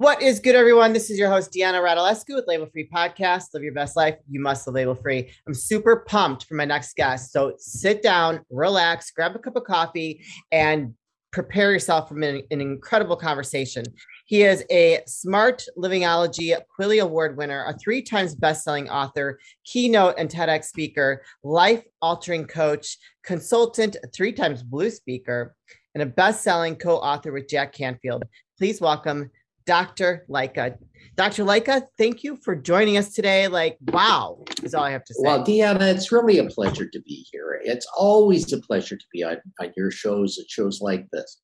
What is good, everyone? This is your host, Deanna Radulescu with Label Free Podcast. Live your best life. You must live label free. I'm super pumped for my next guest. So sit down, relax, grab a cup of coffee, and prepare yourself for an, an incredible conversation. He is a smart livingology Quilly Award winner, a three times best-selling author, keynote and TEDx speaker, life-altering coach, consultant, three times blue speaker, and a best-selling co-author with Jack Canfield. Please welcome Dr. Lycka. Dr. Lycka, thank you for joining us today. Like, wow, is all I have to say. Well, Deanna, it's really a pleasure to be here. It's always a pleasure to be on, on your shows at shows like this.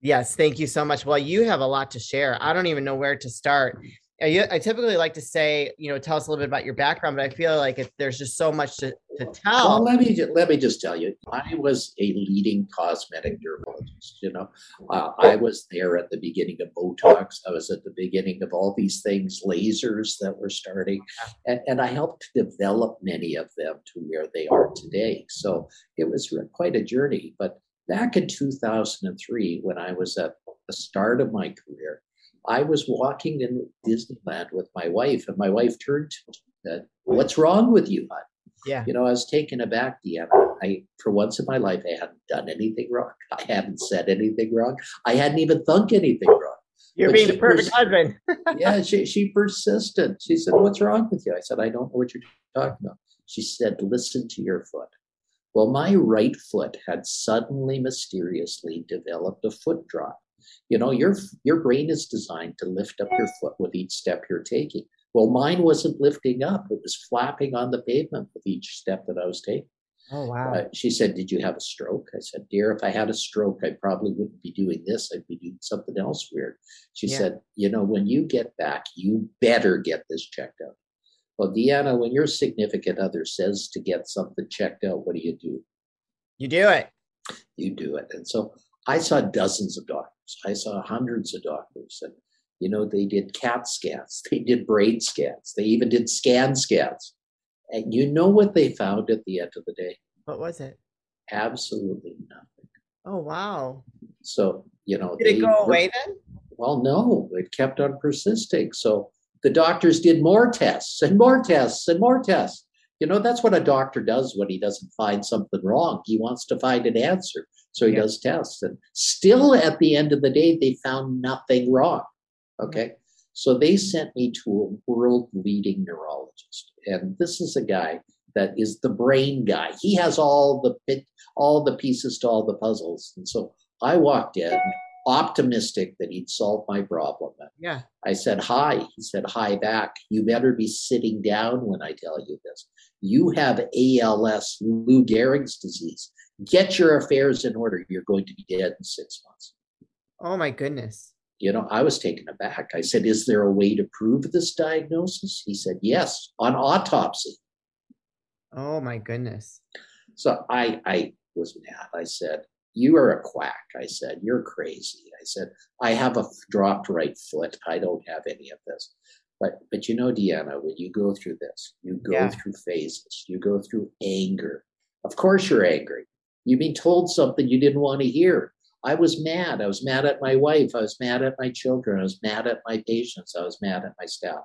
Yes, thank you so much. Well, you have a lot to share. I don't even know where to start. I, I typically like to say, you know, tell us a little bit about your background, but I feel like if there's just so much to, to tell. Well, let me just, let me just tell you, I was a leading cosmetic dermatologist. You know, uh, I was there at the beginning of Botox. I was at the beginning of all these things, lasers that were starting, and, and I helped develop many of them to where they are today. So it was quite a journey. But back in 2003, when I was at the start of my career, I was walking in Disneyland with my wife, and my wife turned to me and said, What's wrong with you, hon? Yeah. You know, I was taken aback, Deanna. I, for once in my life, I hadn't done anything wrong. I hadn't said anything wrong. I hadn't even thunk anything wrong. You're But being she the perfect pers- husband. yeah, she, she persisted. She said, What's wrong with you? I said, I don't know what you're talking about. She said, Listen to your foot. Well, my right foot had suddenly, mysteriously developed a foot drop. You know, your your brain is designed to lift up your foot with each step you're taking. Well, mine wasn't lifting up; it was flapping on the pavement with each step that I was taking. Oh, wow. Uh, she said, "Did you have a stroke?" I said, "Dear, if I had a stroke, I probably wouldn't be doing this. I'd be doing something else weird." She Yeah. said, "You know, when you get back, you better get this checked out." Well, Deanna, when your significant other says to get something checked out, what do you do? You do it. you do it. And so I saw dozens of doctors. I saw hundreds of doctors. And, you know, they did CAT scans, they did brain scans, they even did scan scans. And you know what they found at the end of the day? What was it? Absolutely nothing. Oh, wow. So, you know, Did it they go away then? Well, no, it kept on persisting. So the doctors did more tests and more tests and more tests. You know, that's what a doctor does when he doesn't find something wrong. He wants to find an answer. So he Yeah. does tests. And still at the end of the day, they found nothing wrong. Okay. So they sent me to a world leading neurologist. And this is a guy that is the brain guy. He has all the bit, all the pieces to all the puzzles. And so I walked in optimistic that he'd solve my problem. Yeah. I said, Hi. He said, Hi back. You better be sitting down when I tell you this. You have ALS, Lou Gehrig's disease. Get your affairs in order. You're going to be dead in six months. Oh, my goodness. You know, I was taken aback. I said, Is there a way to prove this diagnosis? He said, Yes, on autopsy. Oh, my goodness. So I, I was mad. I said, You are a quack. I said, You're crazy. I said, I have a dropped right foot. I don't have any of this. But but you know, Deanna, when you go through this, you go Yeah. through phases. You go through anger. Of course you're angry. You've been told something you didn't want to hear. I was mad. I was mad at my wife. I was mad at my children. I was mad at my patients. I was mad at my staff.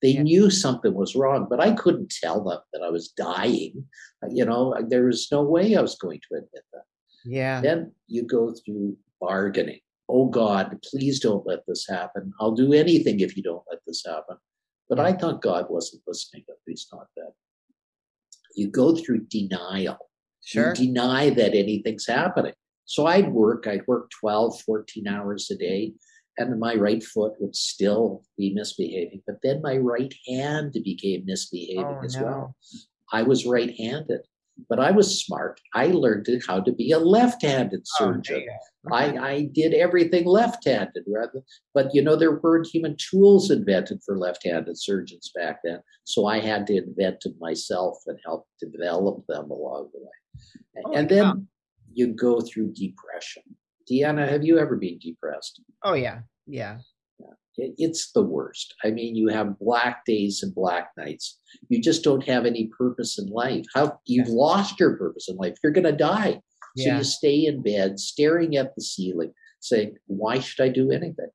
They Yeah. knew something was wrong, but I couldn't tell them that I was dying. You know, there was no way I was going to admit that. Yeah. Then you go through bargaining. Oh God, please don't let this happen. I'll do anything if you don't let this happen. But I thought God wasn't listening, at least not then. You go through denial. Sure. You deny that anything's happening. So I'd work, I'd work 12, 14 hours a day, and my right foot would still be misbehaving. But then my right hand became misbehaving Oh, as no. well. I was right handed, but I was smart. I learned how to be a left handed Oh, surgeon. go. I, I did everything left-handed rather, but you know there weren't human tools invented for left-handed surgeons back then. So I had to invent them myself and help develop them along the way. Oh, and yeah. You go through depression. Deanna, have you ever been depressed? Oh, yeah. Yeah. It- It's the worst. I mean, you have black days and black nights. You just don't have any purpose in life. How you've lost your purpose in life. You're going to die. So Yeah. you stay in bed, staring at the ceiling, saying, "Why should I do anything?"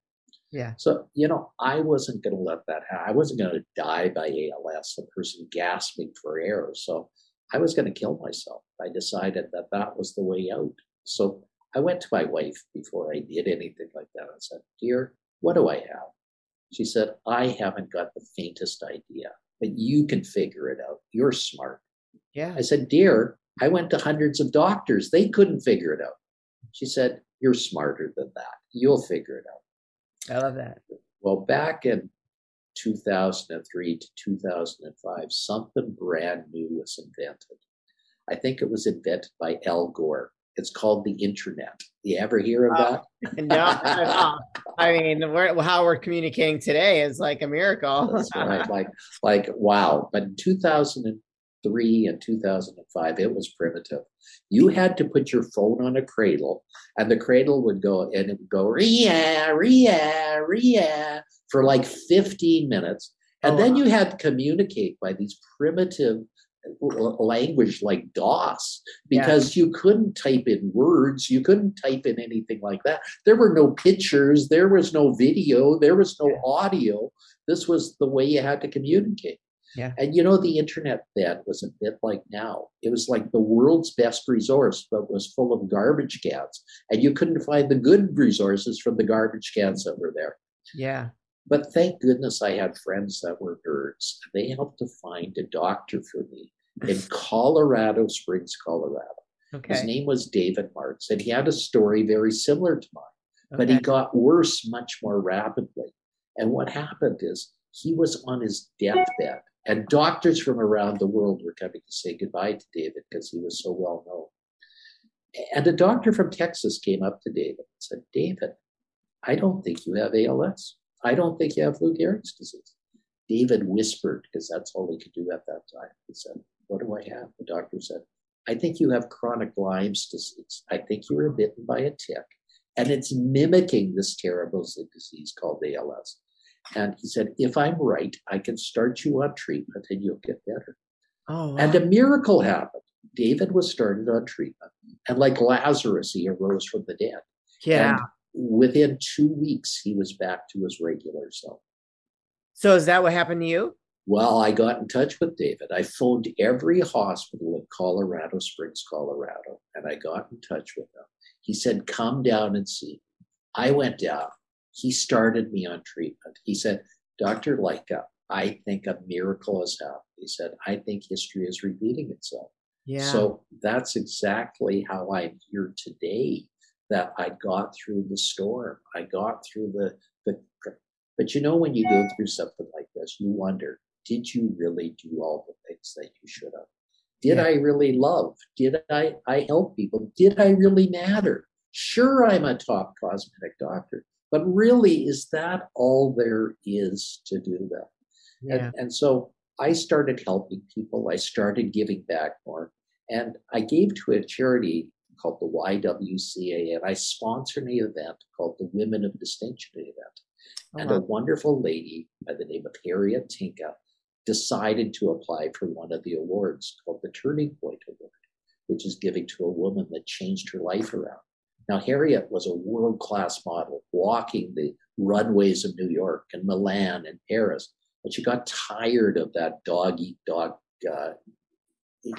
Yeah. So, you know, I wasn't going to let that happen. I wasn't going to die by ALS, the person gasping for air. So I was going to kill myself. I decided that that was the way out. So I went to my wife before I did anything like that and said, Dear, what do I have? She said, I haven't got the faintest idea, but you can figure it out. You're smart. Yeah. I said, Dear, I went to hundreds of doctors. They couldn't figure it out. She said, You're smarter than that. You'll figure it out. I love that. Well, back in 2003 to 2005, something brand new was invented. I think it was invented by Al Gore. It's called the internet. You ever hear of that? no, uh-uh. I mean, we're, how we're communicating today is like a miracle. That's right. Like, like wow. But in 2003 and 2005, it was primitive. You had to put your phone on a cradle, and the cradle would go and it would go ria ria ria for like 15 minutes, and Oh, then wow. you had to communicate by these primitive language like DOS Yeah. because you couldn't type in words, you couldn't type in anything like that. There were no pictures, there was no video, there was no Yeah. audio. This was the way you had to communicate. Yeah. And you know, the internet then was a bit like now. It was like the world's best resource, but was full of garbage cans. And you couldn't find the good resources from the garbage cans that were there. yeah. But thank goodness I had friends that were nerds. They helped to find a doctor for me in Colorado Springs, Colorado. His name was David Martz, and he had a story very similar to mine, but okay. he got worse much more rapidly. And what happened is he was on his deathbed, and doctors from around the world were coming to say goodbye to David because he was so well known. And a doctor from Texas came up to David and said, David, I don't think you have ALS. I don't think you have Lou Gehrig's disease. David whispered, because that's all he could do at that time. He said, What do I have? The doctor said, I think you have chronic Lyme's disease. I think you were bitten by a tick, and it's mimicking this terrible disease called ALS. And he said, If I'm right, I can start you on treatment and you'll get better. Oh, wow. And a miracle happened. David was started on treatment, and like Lazarus, he arose from the dead. yeah. And within two weeks, he was back to his regular self. so is that what happened to you? Well, I got in touch with David. I phoned every hospital in Colorado Springs, Colorado, and I got in touch with them. He said, Come down and see. me." I went down. He started me on treatment. He said, Dr. Lycka, I think a miracle has happened. He said, I think history is repeating itself. Yeah. So that's exactly how I'm here today. That I got through the storm. I got through the the. But you know, when you go through something like this, you wonder: Did you really do all the things that you should have? Did Yeah. I really love? Did I I help people? Did I really matter? Sure, I'm a top cosmetic doctor, but really, is that all there is to do that? yeah. And, and so I started helping people. I started giving back more. And I gave to a charity called the YWCA, and I sponsored an event called the Women of Distinction event. Oh, and a wonderful lady by the name of Harriet Tinka decided to apply for one of the awards called the Turning Point Award, which is giving to a woman that changed her life around. Now, Harriet was a world class model walking the runways of New York and Milan and Paris, but she got tired of that dog eat dog uh,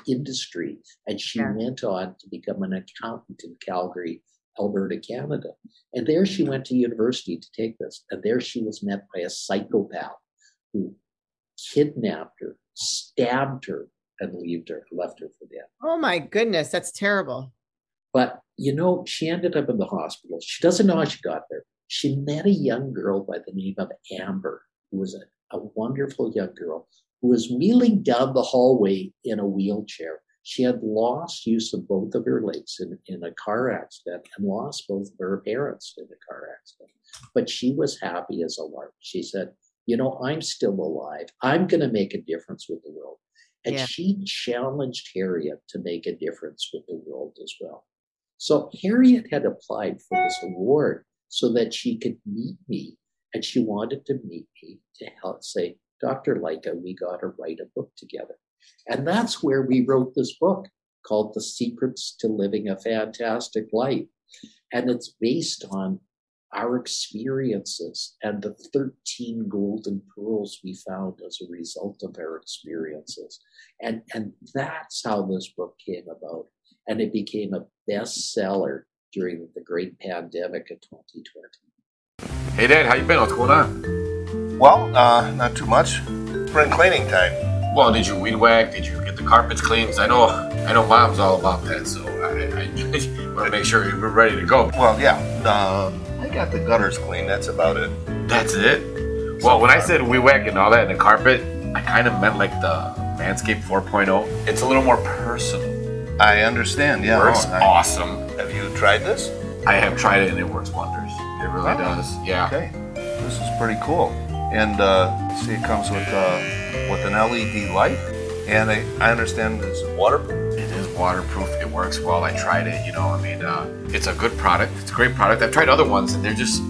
industry and she Yeah. went on to become an accountant in Calgary, Alberta, Canada. And there she went to university to take this. And there she was met by a psychopath who kidnapped her, stabbed her, and left her, left her for dead. Oh my goodness, that's terrible. But you know, she ended up in the hospital. She doesn't know how she got there. She met a young girl by the name of Amber, who was a, a wonderful young girl who was wheeling down the hallway in a wheelchair. She had lost use of both of her legs in, in a car accident and lost both of her parents in a car accident. But she was happy as a lark. She said, You know, I'm still alive. I'm going to make a difference with the world. And Yeah. she challenged Harriet to make a difference with the world as well. So Harriet had applied for this award so that she could meet me, and she wanted to meet me to help say, Dr. Lycka, we got to write a book together. And that's where we wrote this book called The Secrets to Living a Fantastic Life. And it's based on our experiences and the 13 golden pearls we found as a result of our experiences. And, and that's how this book came about. And it became a bestseller during the great pandemic of 2020. Hey Dad, how you been? What's going on? Well, uh, not too much. Spring cleaning time. Well, did you weed whack? Did you get the carpets cleaned? I know, I know, Mom's all about that. So I, I want to make sure we're ready to go. Well, yeah. Um, I got the gutters clean. That's about it. That's it. Well, when I said weed whack and all that, and the carpet, I kind of meant like the Manscaped 4.0. It's a little more personal. I understand. Yeah. Works oh, I- awesome. Have you tried this? I have tried it and it works wonders. It really Oh. does. Yeah. Okay. This is pretty cool. And uh, see, it comes with uh, with an LED light, and I, I understand it's waterproof. It is waterproof. It works well. I tried it. You know, I mean, uh, it's a good product. It's a great product. I've tried other ones, and they're just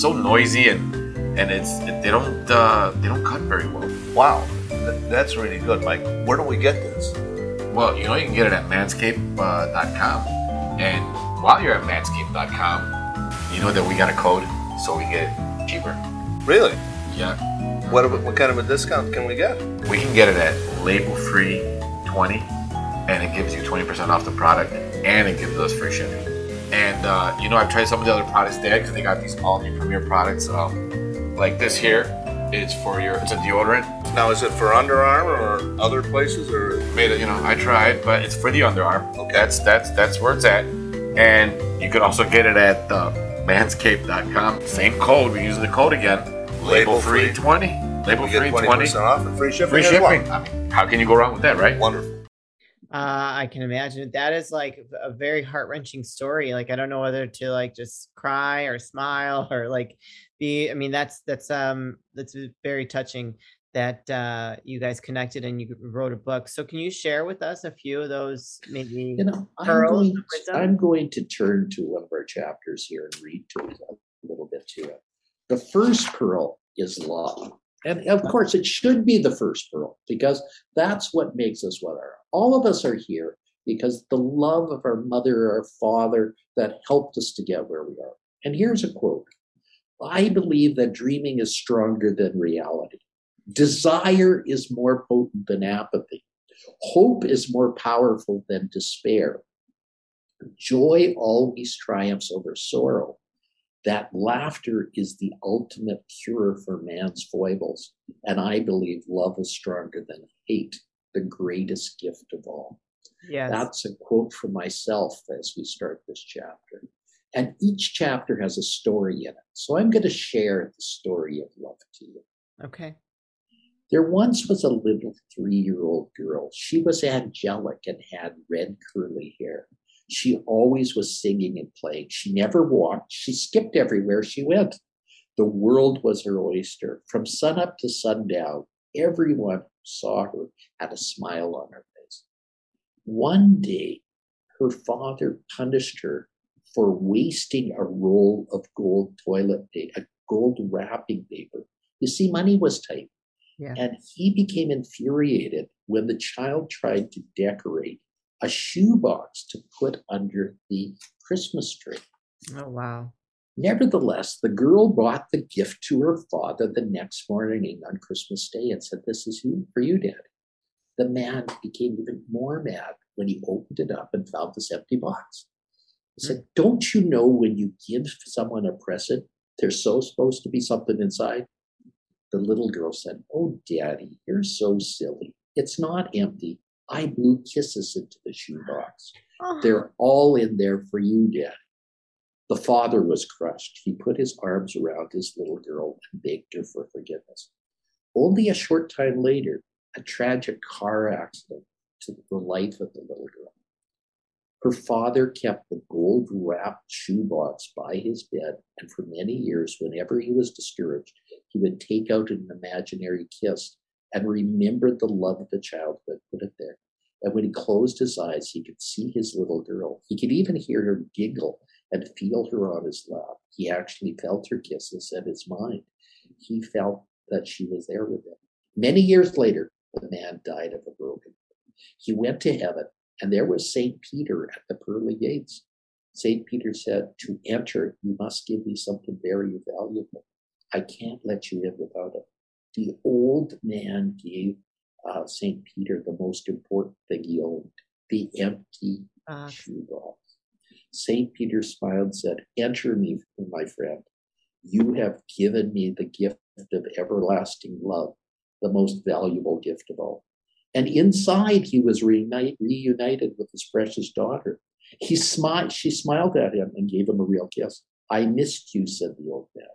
so noisy and and it's they don't uh, they don't cut very well. Wow, Th- that's really good, Mike. Where do we get this? Well, you know, you can get it at manscaped.com, and while you're at manscaped.com, you know that we got a code so we get it cheaper. Really? Yeah, What what kind of a discount can we get? we can get it at label free 20 and it gives you 20% off the product and it gives us free shipping and uh, you know i've tried some of the other products there because they got these all new premier products um, like this here it's for your it's a deodorant Now, is it for underarm or other places or? made it you know i tried but it's for the underarm Okay. that's that's that's where it's at and you can also get it at uh, manscaped.com same code we use the code again label Label free free. 20 label We free get 20 percent off and free shipping. free as well. shipping I mean, how can you go wrong with that right Wonderful. Uh, I can imagine that is like a very heart wrenching story. Like I don't know whether to like just cry or smile or like be. I mean, that's that's um that's very touching that uh, you guys connected and you wrote a book. So can you share with us a few of those maybe? You know, I'm going, to. I'm going to turn to one of our chapters here and read to it a little bit to it. The first pearl is love. And of course, it should be the first pearl because that's what makes us what are. All of us are here because the love of our mother or father that helped us to get where we are. And here's a quote I believe that dreaming is stronger than reality. Desire is more potent than apathy. Hope is more powerful than despair. Joy always triumphs over sorrow. That laughter is the ultimate cure for man's foibles. And I believe love is stronger than hate, the greatest gift of all. Yes. That's a quote from myself as we start this chapter. And each chapter has a story in it. So I'm going to share the story of love to you. okay. There once was a little three year old girl. She was angelic and had red curly hair. She always was singing and playing. She never walked. She skipped everywhere she went. The world was her oyster. From sunup to sundown, everyone who saw her had a smile on her face. One day, her father punished her for wasting a roll of gold toilet paper, a gold wrapping paper. You see, money was tight. Yeah. And he became infuriated when the child tried to decorate a shoebox to put under the Christmas tree. Oh wow. Nevertheless, the girl brought the gift to her father the next morning on Christmas Day and said, This is for you, Daddy. The man became even more mad when he opened it up and found this empty box. He said, Don't you know when you give someone a present, there's so supposed to be something inside? The little girl said, Oh, Daddy, you're so silly. It's not empty. I blew kisses into the shoebox. Oh, They're all in there for you, Daddy. The father was crushed. He put his arms around his little girl and begged her for forgiveness. Only a short time later, a tragic car accident took the life of the little girl. Her father kept the gold wrapped shoebox by his bed, and for many years, whenever he was discouraged, he would take out an imaginary kiss and remember the love of the child who had put it there. And when he closed his eyes, he could see his little girl. He could even hear her giggle and feel her on his lap. He actually felt her kisses in his mind. He felt that she was there with him. Many years later, the man died of a broken heart. He went to heaven, and there was St. Peter at the pearly gates. St. Peter said, To enter, you must give me something very valuable. I can't let you in without it. The old man gave uh, St. Peter the most important thing he owned the empty Uh, shoebox. St. Peter smiled and said, Enter me, my friend. You have given me the gift of everlasting love, the most valuable gift of all. And inside, he was reunite, reunited with his precious daughter. He smiled, she smiled at him and gave him a real kiss. I missed you, said the old man.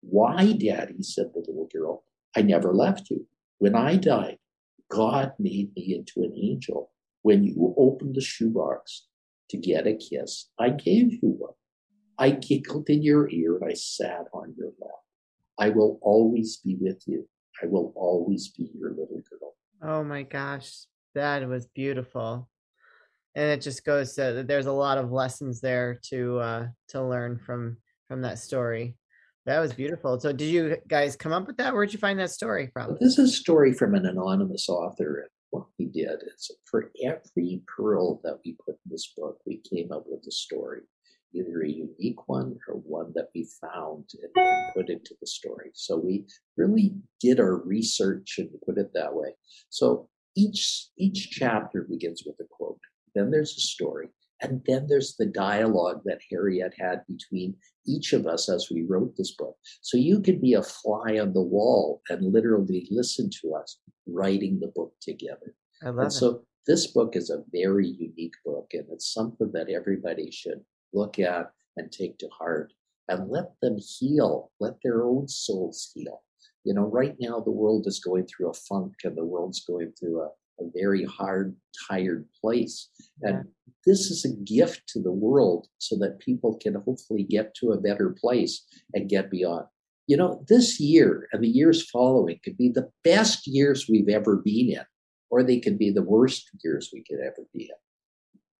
Why, Daddy, said the little girl. I never left you. When I died, God made me into an angel. When you opened the shoebox to get a kiss, I gave you one. I giggled in your ear and I sat on your lap. I will always be with you. I will always be your little girl. Oh my gosh, that was beautiful. And it just goes to there's a lot of lessons there to uh to learn from from that story. That was beautiful. So did you guys come up with that? Where'd you find that story from? This is a story from an anonymous author. And what we did is for every pearl that we put in this book, we came up with a story, either a unique one or one that we found and, and put into the story. So we really did our research and put it that way. So each each chapter begins with a quote. Then there's a story. And then there's the dialogue that Harriet had between each of us as we wrote this book. So you could be a fly on the wall and literally listen to us writing the book together. I love And it. so this book is a very unique book, and it's something that everybody should look at and take to heart and let them heal, let their own souls heal. You know, right now the world is going through a funk and the world's going through a, a very hard, tired place. And this is a gift to the world so that people can hopefully get to a better place and get beyond. You know, this year and the years following could be the best years we've ever been in, or they could be the worst years we could ever be in.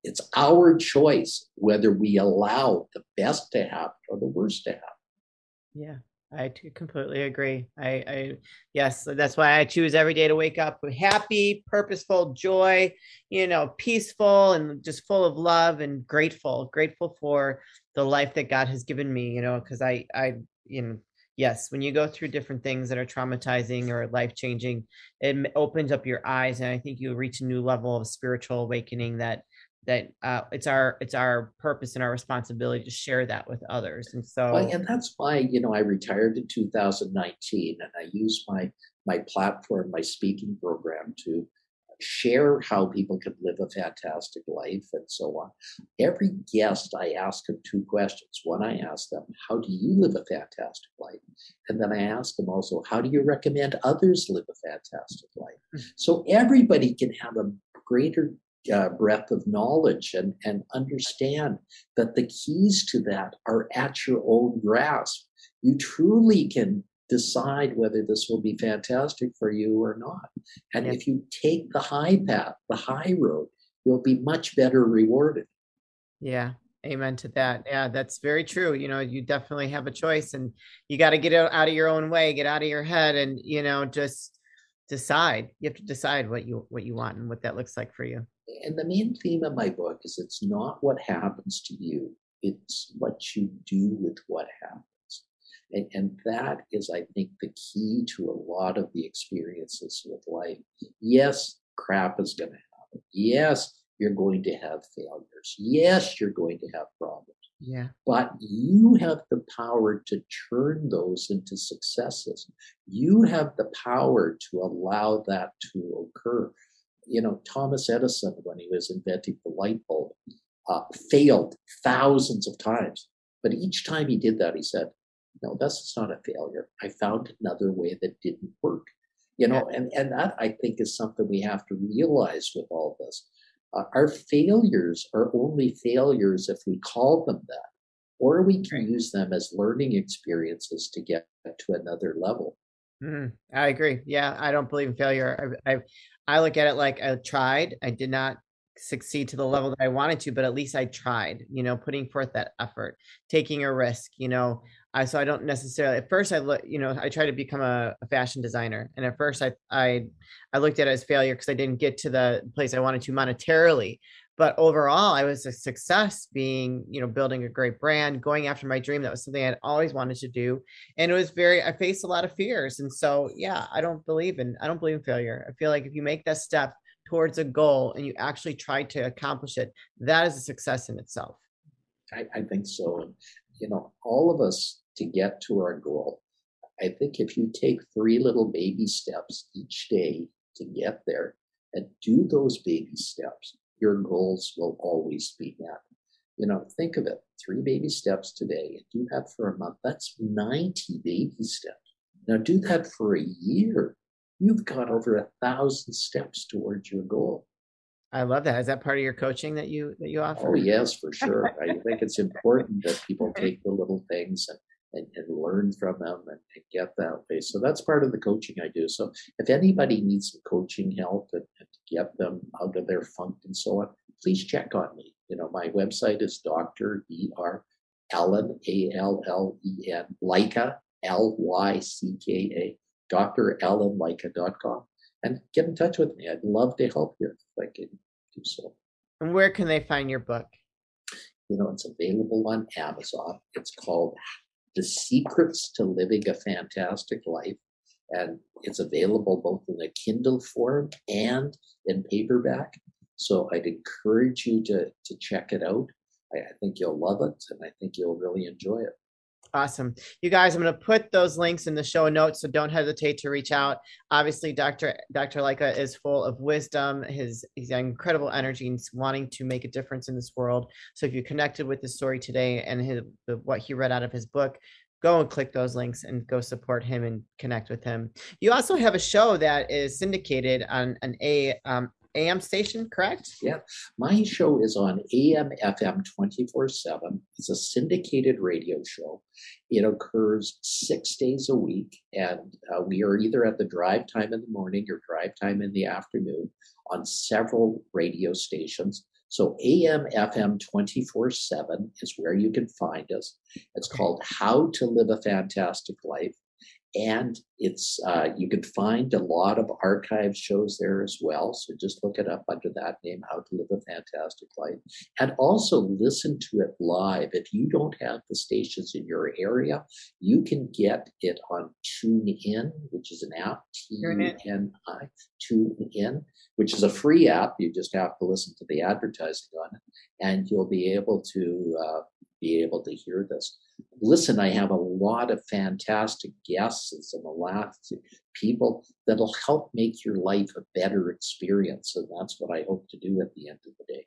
It's our choice whether we allow the best to happen or the worst to happen. Yeah, I completely agree. I, I, yes, that's why I choose every day to wake up happy, purposeful, joy, you know, peaceful and just full of love and grateful, grateful for the life that God has given me, you know, because I, I, you know, yes, when you go through different things that are traumatizing or life changing, it opens up your eyes. And I think you reach a new level of spiritual awakening that, that uh, it's our, it's our purpose and our responsibility to share that with others. And so, Well, and that's why you know I retired in 2019, and I used my my platform, my speaking program to share how people can live a fantastic life and so on. Every guest, I ask them two questions. One, I ask them, "How do you live a fantastic life?" And then I ask them also, "How do you recommend others live a fantastic life?" Mhm. So everybody can have a greater uh, breadth of knowledge and, and understand that the keys to that are at your own grasp. You truly can decide whether this will be fantastic for you or not. And if you take the high path, the high road, you'll be much better rewarded. Yeah, amen to that. Yeah, that's very true. You know, you definitely have a choice and you got to get out, out of your own way, get out of your head and, you know, just decide. You have to decide what you what you want and what that looks like for you. And the main theme of my book is it's not what happens to you, it's what you do with what happens. And, and that is, I think, the key to a lot of the experiences with life. Yes, crap is going to happen. Yes, you're going to have failures. Yes, you're going to have problems. Yeah. But you have the power to turn those into successes. You have the power to allow that to occur. You know, Thomas Edison, when he was inventing the light bulb, uh, failed thousands of times. But each time he did that, he said, No, that's not a failure. I found another way that didn't work. You know, and, and that I think is something we have to realize with all this. Uh, our failures are only failures if we call them that, or we can use them as learning experiences to get to another level. Mm, I agree. Yeah, I don't believe in failure. I, I I look at it like I tried. I did not succeed to the level that I wanted to, but at least I tried. You know, putting forth that effort, taking a risk. You know, I so I don't necessarily. At first, I look. You know, I tried to become a, a fashion designer, and at first, I I I looked at it as failure because I didn't get to the place I wanted to monetarily. But overall i was a success being you know building a great brand going after my dream that was something i'd always wanted to do and it was very i faced a lot of fears and so yeah i don't believe in i don't believe in failure i feel like if you make that step towards a goal and you actually try to accomplish it that is a success in itself I, I think so. You know, all of us to get to our goal, I think if you take three little baby steps each day to get there and do those baby steps, your goals will always be met. You know, think of it three baby steps today and do that for a month. That's 90 baby steps. Now do that for a year. You've got over a thousand steps towards your goal. I love that. Is that part of your coaching that you that you offer? Oh yes, for sure. I think it's important that people take the little things and, and, and learn from them and, and, get that way. So that's part of the coaching I do. So if anybody needs some coaching help and, get them out of their funk and so on, please check on me. You know, my website is Dr. E R Allen A L L E N Lycka L Y C K A Dr. Allen Lycka.com and get in touch with me. I'd love to help you if I can do so. And where can they find your book? You know, it's available on Amazon. It's called The Secrets to Living a Fantastic Life. And it's available both in a Kindle form and in paperback. So I'd encourage you to, to check it out. I, I think you'll love it and I think you'll really enjoy it. Awesome. You guys, I'm going to put those links in the show notes, so don't hesitate to reach out. Obviously, Dr. Dr. Lycka is full of wisdom. His he's incredible energy and wanting to make a difference in this world. So if you connected with the story today and his, what he read out of his book, go and click those links and go support him and connect with him. You also have a show that is syndicated on an A um, AM station, correct? Yeah. My show is on AM FM 24 7. It's a syndicated radio show. It occurs six days a week, and uh, we are either at the drive time in the morning or drive time in the afternoon on several radio stations. So AM FM 24 7 is where you can find us. It's called How to Live a Fantastic Life and it's uh, you can find a lot of archive shows there as well so just look it up under that name how to live a fantastic life. And also listen to it live. If you don't have the stations in your area you can get it on tune in which is an app t-u-n-i tune in which is a free app. You just have to listen to the advertising on it and you'll be able to uh, be able to hear this. Listen, I have a lot of fantastic guests and some lot of people that'll help make your life a better experience. And that's what I hope to do at the end of the day.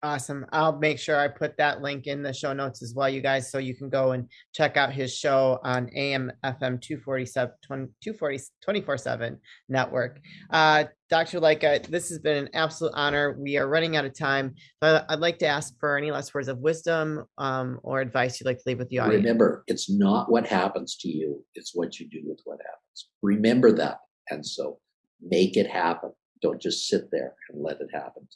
Awesome. I'll make sure I put that link in the show notes as well, you guys, so you can go and check out his show on AM FM 247 240 24 7 network. Uh, Dr. Lycka, this has been an absolute honor. We are running out of time, but I'd like to ask for any last words of wisdom um, or advice you'd like to leave with the audience. Remember, it's not what happens to you, it's what you do with what happens. Remember that. And so make it happen. Don't just sit there and let it happen.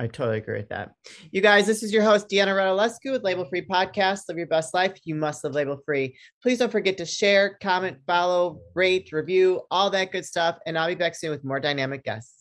I totally agree with that. You guys, this is your host, Deanna Radulescu with Label Free Podcast. Live your best life. You must live label free. Please don't forget to share, comment, follow, rate, review, all that good stuff. And I'll be back soon with more dynamic guests.